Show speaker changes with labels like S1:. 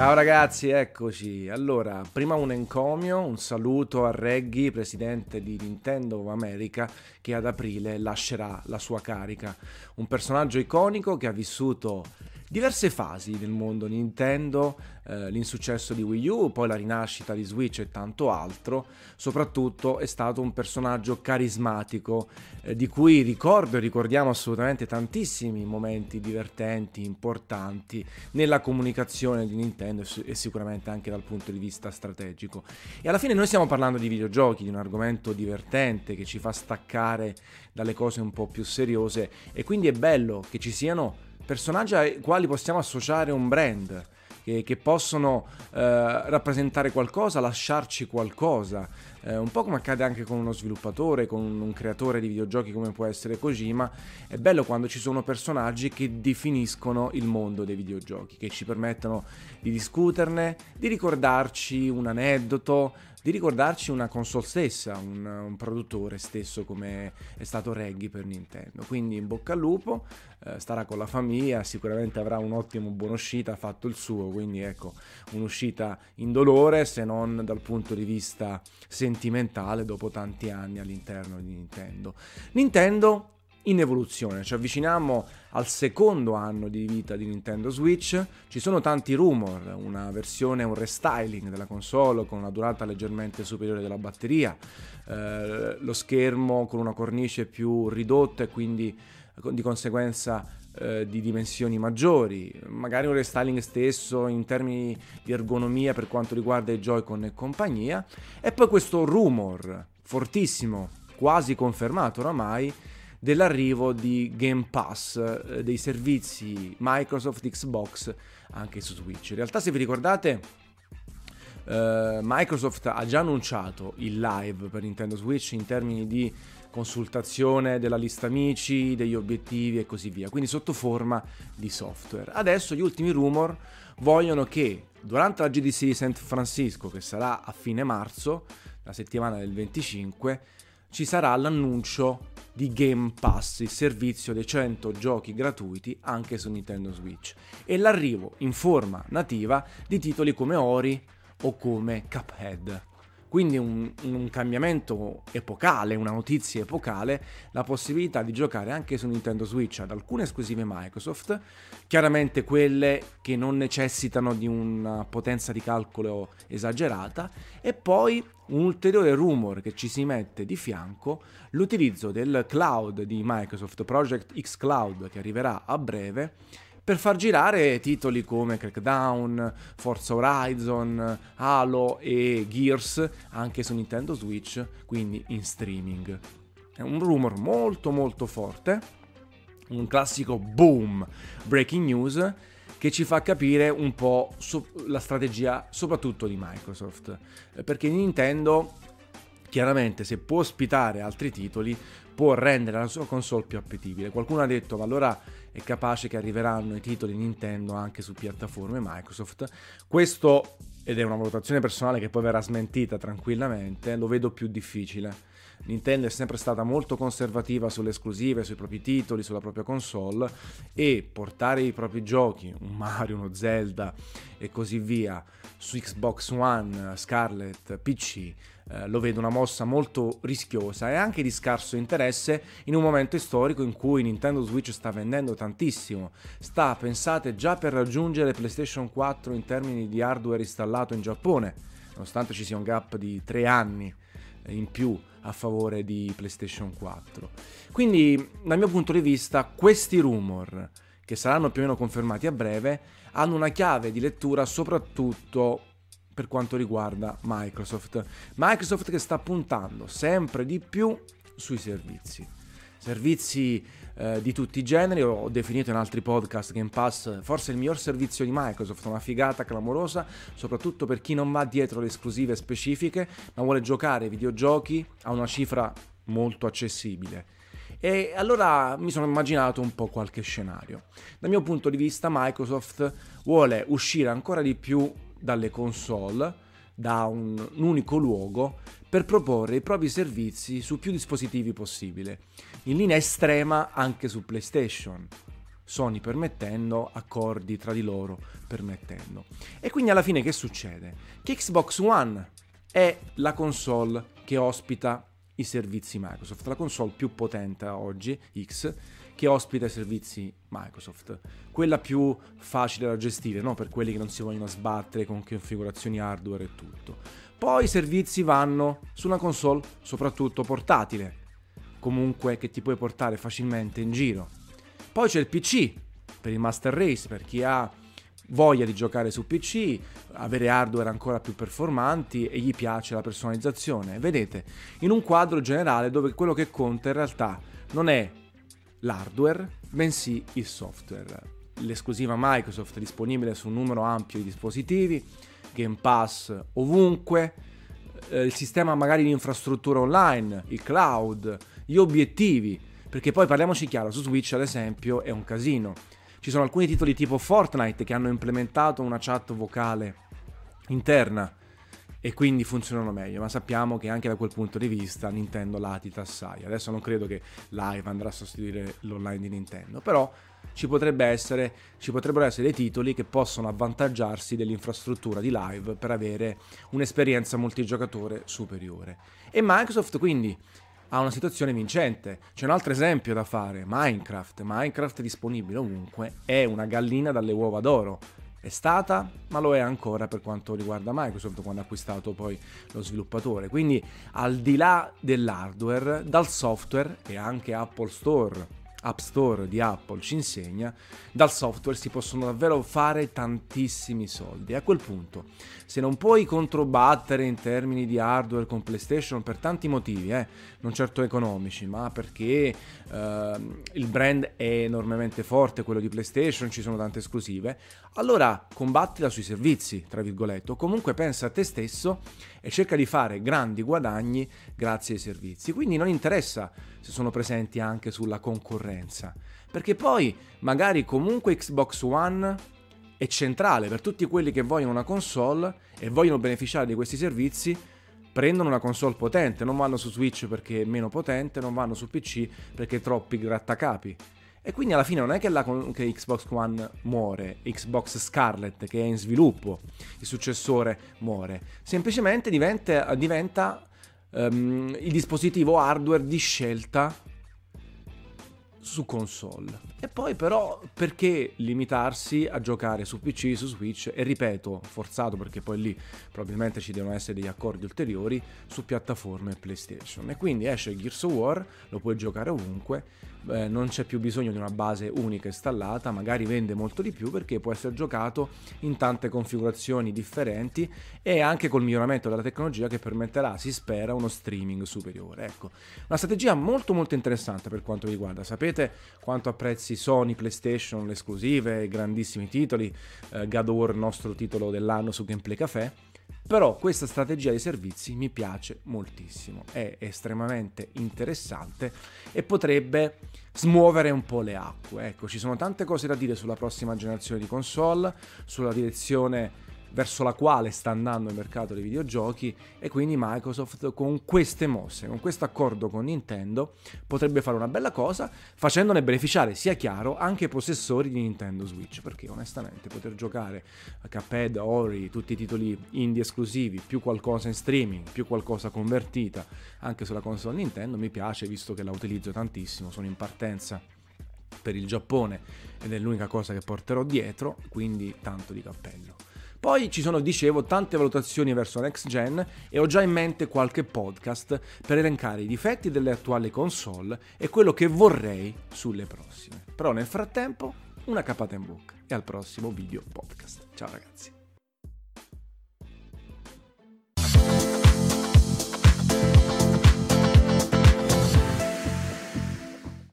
S1: Ciao ragazzi, eccoci. Allora, prima un encomio, un saluto a Reggie, presidente di Nintendo America, che ad aprile lascerà la sua carica. Un personaggio iconico che ha vissuto diverse fasi nel mondo Nintendo, eh, l'insuccesso di Wii U, poi la rinascita di Switch e tanto altro, soprattutto è stato un personaggio carismatico eh, di cui ricordo e ricordiamo assolutamente tantissimi momenti divertenti, importanti nella comunicazione di Nintendo e sicuramente anche dal punto di vista strategico. E alla fine noi stiamo parlando di videogiochi, di un argomento divertente che ci fa staccare dalle cose un po' più seriose e quindi è bello che ci siano personaggi ai quali possiamo associare un brand, che, che possono eh, rappresentare qualcosa, lasciarci qualcosa. Eh, un po' come accade anche con uno sviluppatore, con un creatore di videogiochi come può essere Kojima, è bello quando ci sono personaggi che definiscono il mondo dei videogiochi, che ci permettono di discuterne, di ricordarci un aneddoto, di ricordarci una console stessa, un, un, produttore stesso come è stato Reggie per Nintendo. Quindi in bocca al lupo, eh, starà con la famiglia, sicuramente avrà un ottimo buon uscita, ha fatto il suo, quindi ecco, un'uscita indolore se non dal punto di vista sentimentale dopo tanti anni all'interno di Nintendo. Nintendo in evoluzione, ci avviciniamo al secondo anno di vita di Nintendo Switch, ci sono tanti rumor, una versione, un restyling della console con una durata leggermente superiore della batteria, eh, lo schermo con una cornice più ridotta e quindi di conseguenza eh, di dimensioni maggiori, magari un restyling stesso in termini di ergonomia per quanto riguarda i Joy-Con e compagnia, e poi questo rumor fortissimo, quasi confermato oramai, dell'arrivo di Game Pass, eh, dei servizi Microsoft Xbox anche su Switch. In realtà se vi ricordate eh, Microsoft ha già annunciato il live per Nintendo Switch in termini di consultazione della lista amici, degli obiettivi e così via, quindi sotto forma di software. Adesso gli ultimi rumor vogliono che durante la GDC di San Francisco, che sarà a fine marzo, la settimana del 25, ci sarà l'annuncio di Game Pass, il servizio dei 100 giochi gratuiti anche su Nintendo Switch, e l'arrivo in forma nativa di titoli come Ori o come Cuphead. Quindi un, un, cambiamento epocale, una notizia epocale, la possibilità di giocare anche su Nintendo Switch ad alcune esclusive Microsoft, chiaramente quelle che non necessitano di una potenza di calcolo esagerata, e poi un ulteriore rumor che ci si mette di fianco, l'utilizzo del cloud di Microsoft Project X Cloud che arriverà a breve per far girare titoli come Crackdown, Forza Horizon, Halo e Gears anche su Nintendo Switch, quindi in streaming. È un rumor molto molto forte, un classico boom breaking news che ci fa capire un po' la strategia soprattutto di Microsoft, perché Nintendo chiaramente se può ospitare altri titoli può rendere la sua console più appetibile. Qualcuno ha detto ma allora è capace che arriveranno i titoli Nintendo anche su piattaforme Microsoft. Questo, ed è una valutazione personale che poi verrà smentita tranquillamente, lo vedo più difficile. Nintendo è sempre stata molto conservativa sulle esclusive, sui propri titoli, sulla propria console e portare i propri giochi, un Mario, uno Zelda e così via, su Xbox One, Scarlet, PC, eh, lo vedo una mossa molto rischiosa e anche di scarso interesse in un momento storico in cui Nintendo Switch sta vendendo tantissimo. Sta, pensate, già per raggiungere PlayStation 4 in termini di hardware installato in Giappone, nonostante ci sia un gap di 3 anni in più a favore di PlayStation 4. Quindi, dal mio punto di vista, questi rumor, che saranno più o meno confermati a breve, hanno una chiave di lettura soprattutto per quanto riguarda Microsoft. Microsoft che sta puntando sempre di più sui servizi. Servizi eh, di tutti i generi, ho definito in altri podcast Game Pass forse il miglior servizio di Microsoft, una figata clamorosa, soprattutto per chi non va dietro le esclusive specifiche, ma vuole giocare ai videogiochi a una cifra molto accessibile. E allora mi sono immaginato un po' qualche scenario. Dal mio punto di vista Microsoft vuole uscire ancora di più dalle console, da un, un unico luogo, per proporre i propri servizi su più dispositivi possibile, in linea estrema anche su PlayStation. Sony permettendo, accordi tra di loro permettendo. E quindi alla fine che succede? Che Xbox One è la console che ospita i servizi Microsoft, la console più potente oggi, X, che ospita i servizi Microsoft, quella più facile da gestire, no? per quelli che non si vogliono sbattere con configurazioni hardware e tutto. Poi i servizi vanno su una console soprattutto portatile, comunque che ti puoi portare facilmente in giro. Poi c'è il PC per il Master Race, per chi ha voglia di giocare su PC, avere hardware ancora più performanti e gli piace la personalizzazione. Vedete, in un quadro generale dove quello che conta in realtà non è l'hardware, bensì il software. L'esclusiva Microsoft è disponibile su un numero ampio di dispositivi, Game Pass ovunque, eh, il sistema magari di infrastruttura online, il cloud, gli obiettivi, perché poi parliamoci chiaro, su Switch ad esempio è un casino ci sono alcuni titoli tipo Fortnite che hanno implementato una chat vocale interna e quindi funzionano meglio, ma sappiamo che anche da quel punto di vista Nintendo latita assai. Adesso non credo che Live andrà a sostituire l'online di Nintendo, però ci, essere, ci potrebbero essere dei titoli che possono avvantaggiarsi dell'infrastruttura di Live per avere un'esperienza multigiocatore superiore. E Microsoft quindi ha una situazione vincente. C'è un altro esempio da fare, Minecraft. Minecraft disponibile ovunque, è una gallina dalle uova d'oro. È stata, ma lo è ancora per quanto riguarda Microsoft quando ha acquistato poi lo sviluppatore. Quindi al di là dell'hardware, dal software e anche Apple Store App Store di Apple ci insegna, dal software si possono davvero fare tantissimi soldi. A quel punto, se non puoi controbattere in termini di hardware con PlayStation per tanti motivi, eh, non certo economici, ma perché eh, il brand è enormemente forte, quello di PlayStation, ci sono tante esclusive, allora combattila sui servizi, tra virgolette, o comunque pensa a te stesso e cerca di fare grandi guadagni grazie ai servizi. Quindi non interessa se sono presenti anche sulla concorrenza, perché poi magari comunque Xbox One è centrale per tutti quelli che vogliono una console e vogliono beneficiare di questi servizi. Prendono una console potente, non vanno su Switch perché è meno potente, non vanno su PC perché troppi grattacapi. E quindi alla fine non è che, la, che, Xbox One muore, Xbox Scarlet che è in sviluppo, il successore muore, semplicemente diventa, diventa um, il dispositivo hardware di scelta su console. E poi però perché limitarsi a giocare su PC, su Switch e ripeto, forzato perché poi lì probabilmente ci devono essere degli accordi ulteriori su piattaforme PlayStation. E quindi esce Gears of War, lo puoi giocare ovunque, eh, non c'è più bisogno di una base unica installata, magari vende molto di più perché può essere giocato in tante configurazioni differenti e anche col miglioramento della tecnologia che permetterà, si spera, uno streaming superiore. Ecco, una strategia molto molto interessante per quanto riguarda. Sapete quanto apprezzi Sony, PlayStation, le esclusive, grandissimi titoli, eh, God of War, nostro titolo dell'anno su Gameplay Café. Però questa strategia di servizi mi piace moltissimo, è estremamente interessante e potrebbe smuovere un po' le acque. Ecco, ci sono tante cose da dire sulla prossima generazione di console, sulla direzione verso la quale sta andando il mercato dei videogiochi e quindi Microsoft con queste mosse, con questo accordo con Nintendo potrebbe fare una bella cosa facendone beneficiare sia chiaro anche i possessori di Nintendo Switch perché onestamente poter giocare a Cuphead, Ori, tutti i titoli indie esclusivi, più qualcosa in streaming, più qualcosa convertita anche sulla console Nintendo mi piace visto che la utilizzo tantissimo, sono in partenza per il Giappone ed è l'unica cosa che porterò dietro, quindi tanto di cappello. Poi ci sono, dicevo, tante valutazioni verso next gen e ho già in mente qualche podcast per elencare i difetti delle attuali console e quello che vorrei sulle prossime. Però nel frattempo una capata in bocca e al prossimo video podcast. Ciao ragazzi.